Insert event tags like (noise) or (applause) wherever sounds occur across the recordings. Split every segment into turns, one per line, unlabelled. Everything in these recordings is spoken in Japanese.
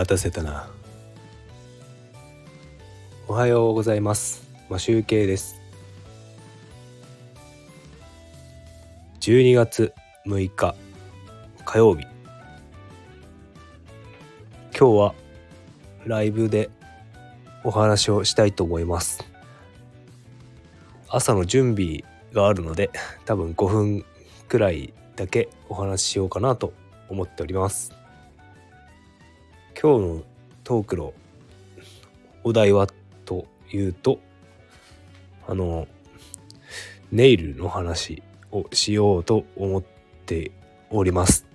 待たせたな。おはようございます。マシュです。12月6日火曜日。今日はライブでお話をしたいと思います。朝の準備があるので多分5分くらいだけお話ししようかなと思っております。今日のトークのお題はというとあのネイルの話をしようと思っております。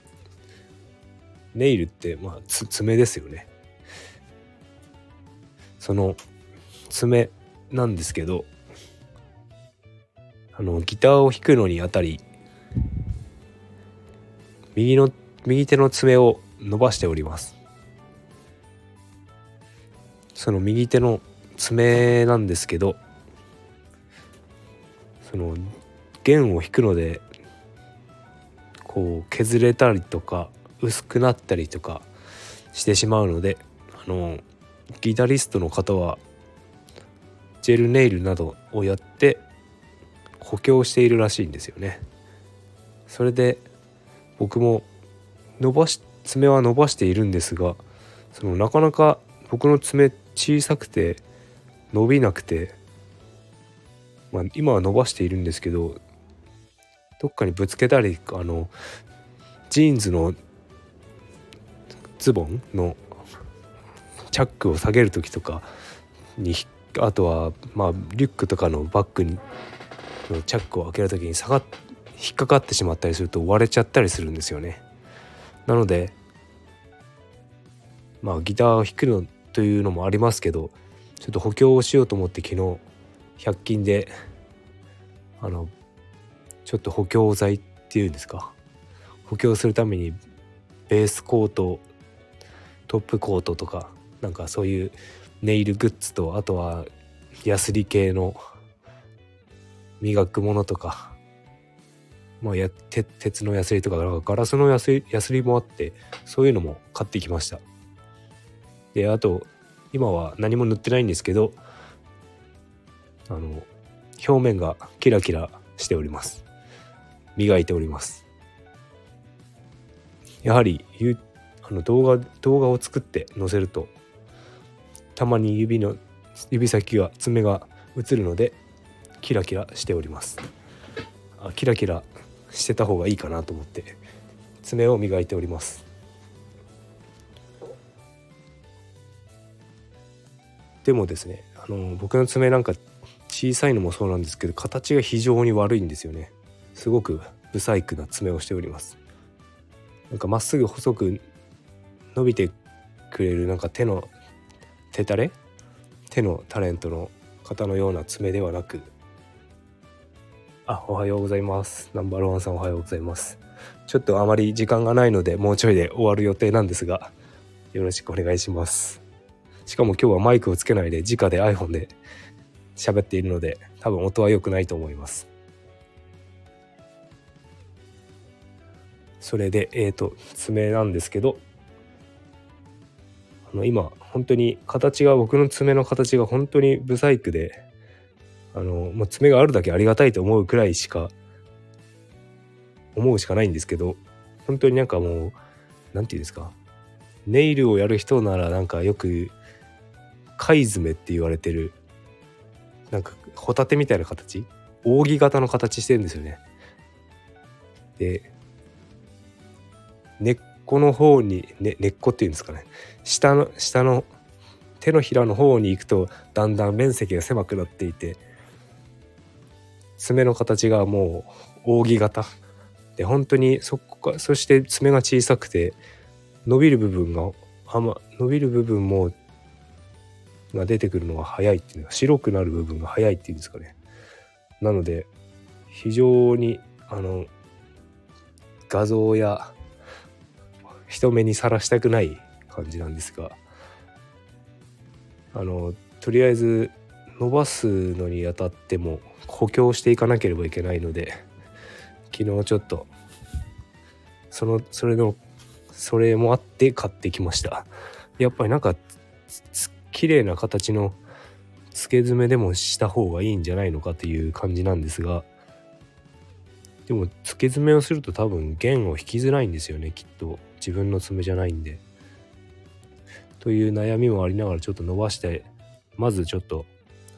ネイルってまあ爪ですよね。その爪なんですけどあのギターを弾くのにあたり右の右手の爪を伸ばしております。その右手の爪なんですけどその弦を弾くのでこう削れたりとか薄くなったりとかしてしまうのであのギタリストの方はジェルネイルなどをやって補強しているらしいんですよね。それで僕も伸ばし爪は伸ばしているんですがそのなかなか僕の爪小さくて伸びなくて、まあ、今は伸ばしているんですけどどっかにぶつけたりあのジーンズのズボンのチャックを下げる時とかにあとはまあリュックとかのバッグにのチャックを開ける時に下が引っかかってしまったりすると割れちゃったりするんですよね。なのでまあギターを弾くのというのもありますけどちょっと補強をしようと思って昨日100均であのちょっと補強剤っていうんですか？補強するためにベースコートトップコートとかなんかそういうネイルグッズとあとはヤスリ系の磨くものとかまあや鉄のヤスリとかガラスのヤスリもあってそういうのも買ってきました。であと今は何も塗ってないんですけどあの表面がキラキラしております。磨いております。やはりあの動画動画を作って載せるとたまに指の指先が爪が映るのでキラキラしております。あキラキラしてた方がいいかなと思って爪を磨いております。でもですねあの僕の爪なんか小さいのもそうなんですけど形が非常に悪いんですよね。すごく不細工な爪をしております。なんかまっすぐ細く伸びてくれるなんか手の手タレ手のタレントの方のような爪ではなくあおはようございます。ナンバーワンさんおはようございます。ちょっとあまり時間がないのでもうちょいで終わる予定なんですがよろしくお願いします。しかも今日はマイクをつけないで直で iPhone で喋っているので多分音は良くないと思います。それでえっ、ー、と爪なんですけどあの今本当に形が僕の爪の形が本当に不細工であの、まあ、爪があるだけありがたいと思うくらいしか思うしかないんですけど本当になんかもう何て言うんですかネイルをやる人ならなんかよく貝爪って言われてるなんかホタテみたいな形？扇形の形してるんですよね。で根っこの方に、ね、根っこっていうんですかね。下の下の手のひらの方に行くとだんだん面積が狭くなっていて爪の形がもう扇形。で本当にそこかそして爪が小さくて伸びる部分があんま伸びる部分もが出てくるのが早いっていうのは白くなる部分が早いっていうんですかね。なので非常にあの画像や人目にさらしたくない感じなんですがあのとりあえず伸ばすのにあたっても補強していかなければいけないので昨日ちょっとそのそれのそれもあって買ってきました。やっぱりなんか綺麗な形の付け爪でもした方がいいんじゃないのかという感じなんですがでも付け爪をすると多分弦を引きづらいんですよねきっと自分の爪じゃないんで。という悩みもありながらちょっと伸ばしてまずちょっと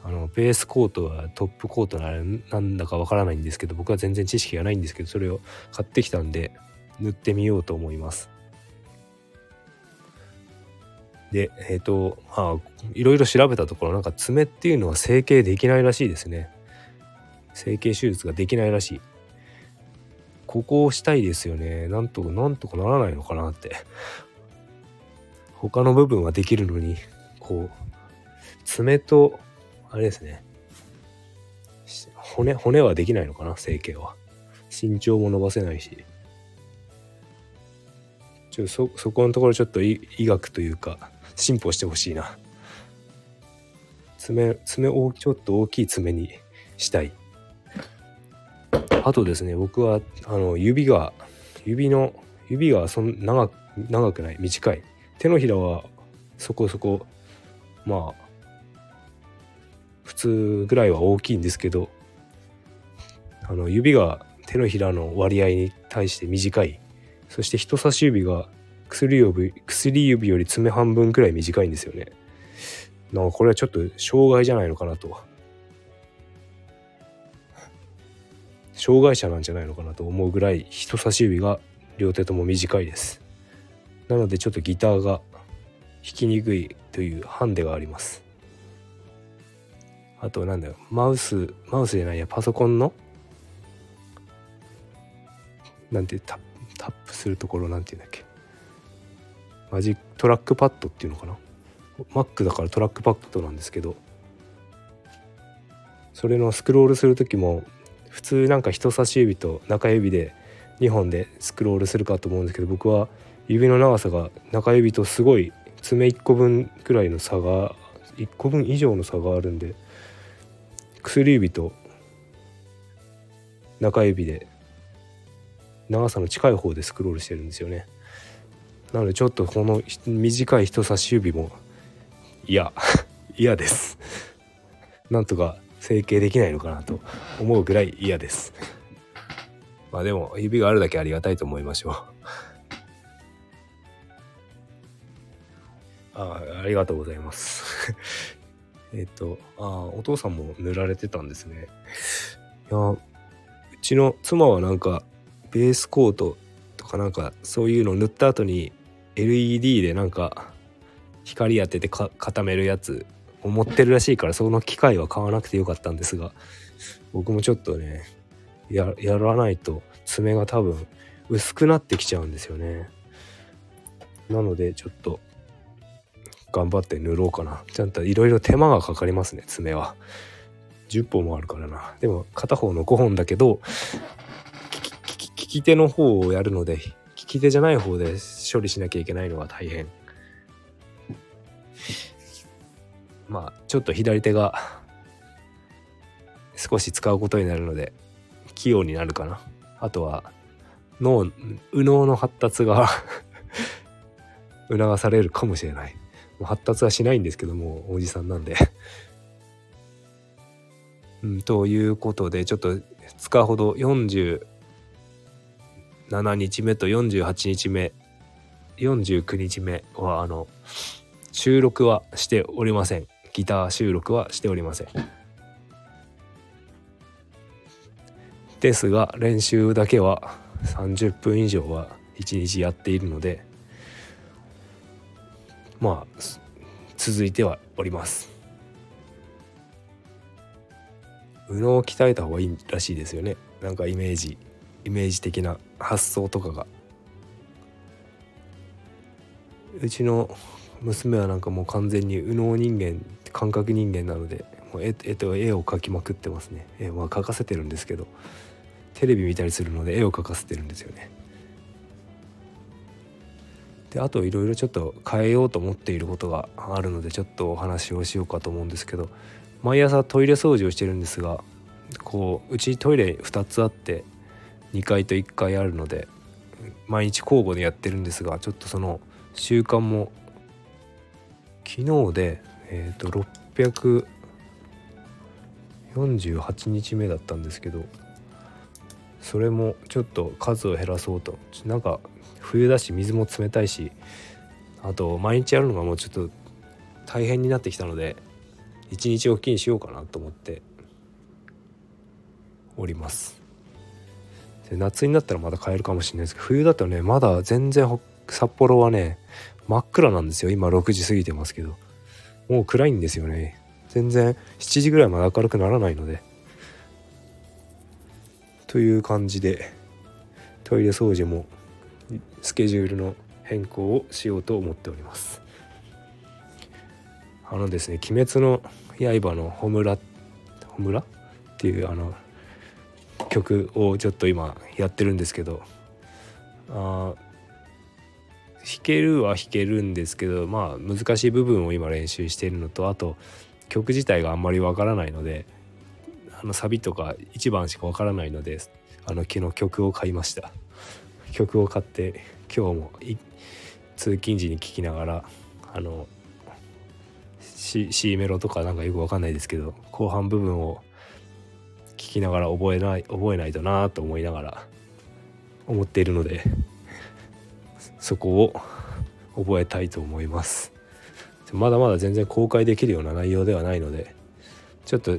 あのベースコートはトップコートなんだかわからないんですけど僕は全然知識がないんですけどそれを買ってきたんで塗ってみようと思います。でえっ、ー、とまあいろいろ調べたところなんか爪っていうのは整形できないらしいですね。整形手術ができないらしい。ここをしたいですよね。なんとかなんとかならないのかなって。他の部分はできるのに、こう、爪と、あれですね。骨、骨はできないのかな整形は。身長も伸ばせないし。ちょそ、そこのところちょっと医学というか、進歩してほしいな。爪、爪をちょっと大きい爪にしたい。あとですね、僕は、あの、指が、指の、指がそん長長くない、短い。手のひらはそこそこ、まあ、普通ぐらいは大きいんですけど、あの、指が手のひらの割合に対して短い。そして人差し指が薬指薬指より爪半分くらい短いんですよね。なんかこれはちょっと障害じゃないのかなと。障害者なんじゃないのかなと思うぐらい人差し指が両手とも短いです。なのでちょっとギターが弾きにくいというハンデがあります。あとなんだよマウスマウスじゃないやパソコンのなんてタップするところなんていうんだっけマジトラックパッドっていうのかな？Mac だからトラックパッドなんですけどそれのスクロールする時も普通なんか人差し指と中指で2本でスクロールするかと思うんですけど僕は指の長さが中指とすごい爪1個分くらいの差が1個分以上の差があるんで薬指と中指で長さの近い方でスクロールしてるんですよね。なのでちょっとこの短い人差し指も嫌 (laughs) 嫌です。なんとか整形できないのかなと思うぐらい嫌です。まあでも指があるだけありがたいと思いましょう。あありがとうございます。(laughs) えっとああお父さんも塗られてたんですね。いやうちの妻はなんかベースコートとかなんかそういうの塗った後に LED でなんか光当てて固めるやつを持ってるらしいからその機械は買わなくてよかったんですが僕もちょっとねやらないと爪が多分薄くなってきちゃうんですよねなのでちょっと頑張って塗ろうかなちゃんといろいろ手間がかかりますね爪は10本もあるからなでも片方の5本だけど利き手の方をやるのでき手じゃない方で処理しなきゃいけないのは大変。まあちょっと左手が少し使うことになるので器用になるかな。あとは脳右脳の発達が促されるかもしれない。発達はしないんですけどもおじさんなんで、ということでちょっと2日ほど40 7日目と48日目49日目はあの収録はしておりません。ギター収録はしておりません。ですが練習だけは30分以上は1日やっているのでまあ続いてはおります。右脳を鍛えた方がいいらしいですよね。なんかイメージ。イメージ的な発想とかが。うちの娘はなんかもう完全に右脳人間感覚人間なのでもう絵と絵を描きまくってますね。絵は描かせてるんですけどテレビ見たりするので絵を描かせてるんですよね。であといろいろちょっと変えようと思っていることがあるのでちょっとお話をしようかと思うんですけど毎朝トイレ掃除をしてるんですがこううちトイレ2つあって2階と1階あるので毎日交互でやってるんですがちょっとその習慣も昨日でえ、ー、と648日目だったんですけどそれもちょっと数を減らそうと。なんか冬だし水も冷たいしあと毎日やるのがもうちょっと大変になってきたので一日おきにしようかなと思っております。で夏になったらまだ買えるかもしれないですけど冬だとねまだ全然札幌はね真っ暗なんですよ。今6時過ぎてますけど。もう暗いんですよね。全然7時ぐらいまで明るくならないので。という感じでトイレ掃除もスケジュールの変更をしようと思っております。あのですね「鬼滅の刃」の「ムラ」「ホムラ」っていうあの曲をちょっと今やってるんですけどあ弾けるは弾けるんですけどまあ難しい部分を今練習しているのとあと曲自体があんまりわからないのであのサビとか1番しかわからないのであの昨日曲を買いました。曲を買って今日も通勤時に聴きながらあの C, C メロとかなんかよくわかんないですけど後半部分を聞きながら覚えない覚えないとなと思いながら思っているのでそこを覚えたいと思います。まだまだ全然公開できるような内容ではないのでちょっと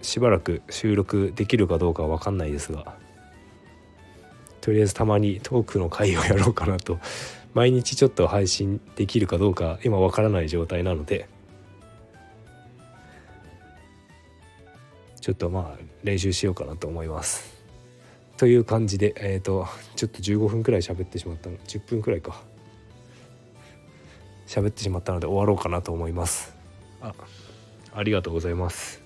しばらく収録できるかどうかは分かんないですがとりあえずたまにトークの回をやろうかなと毎日ちょっと配信できるかどうか今分からない状態なのでちょっとまあ練習しようかなと思います。という感じでえっ、ー、とちょっと15分くらい喋ってしまったの10分くらいか喋ってしまったので終わろうかなと思います。あありがとうございます。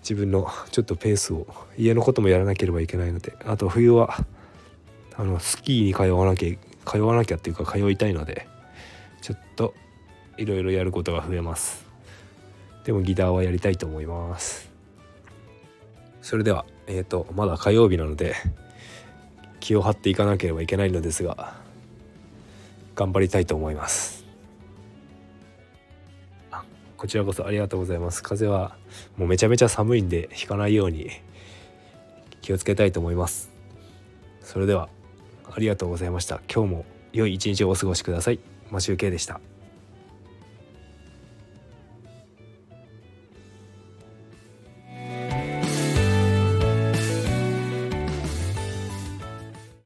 自分のちょっとペースを家のこともやらなければいけないのであと冬はあのスキーに通わなきゃ通わなきゃっていうか通いたいのでちょっといろいろやることが増えますでもギターはやりたいと思いますそれではえっ、ー、とまだ火曜日なので気を張っていかなければいけないのですが頑張りたいと思います。こちらこそありがとうございます。風はもうめちゃめちゃ寒いんで引かないように気をつけたいと思います。それではありがとうございました。今日も良い一日をお過ごしください。マシュウケイでした。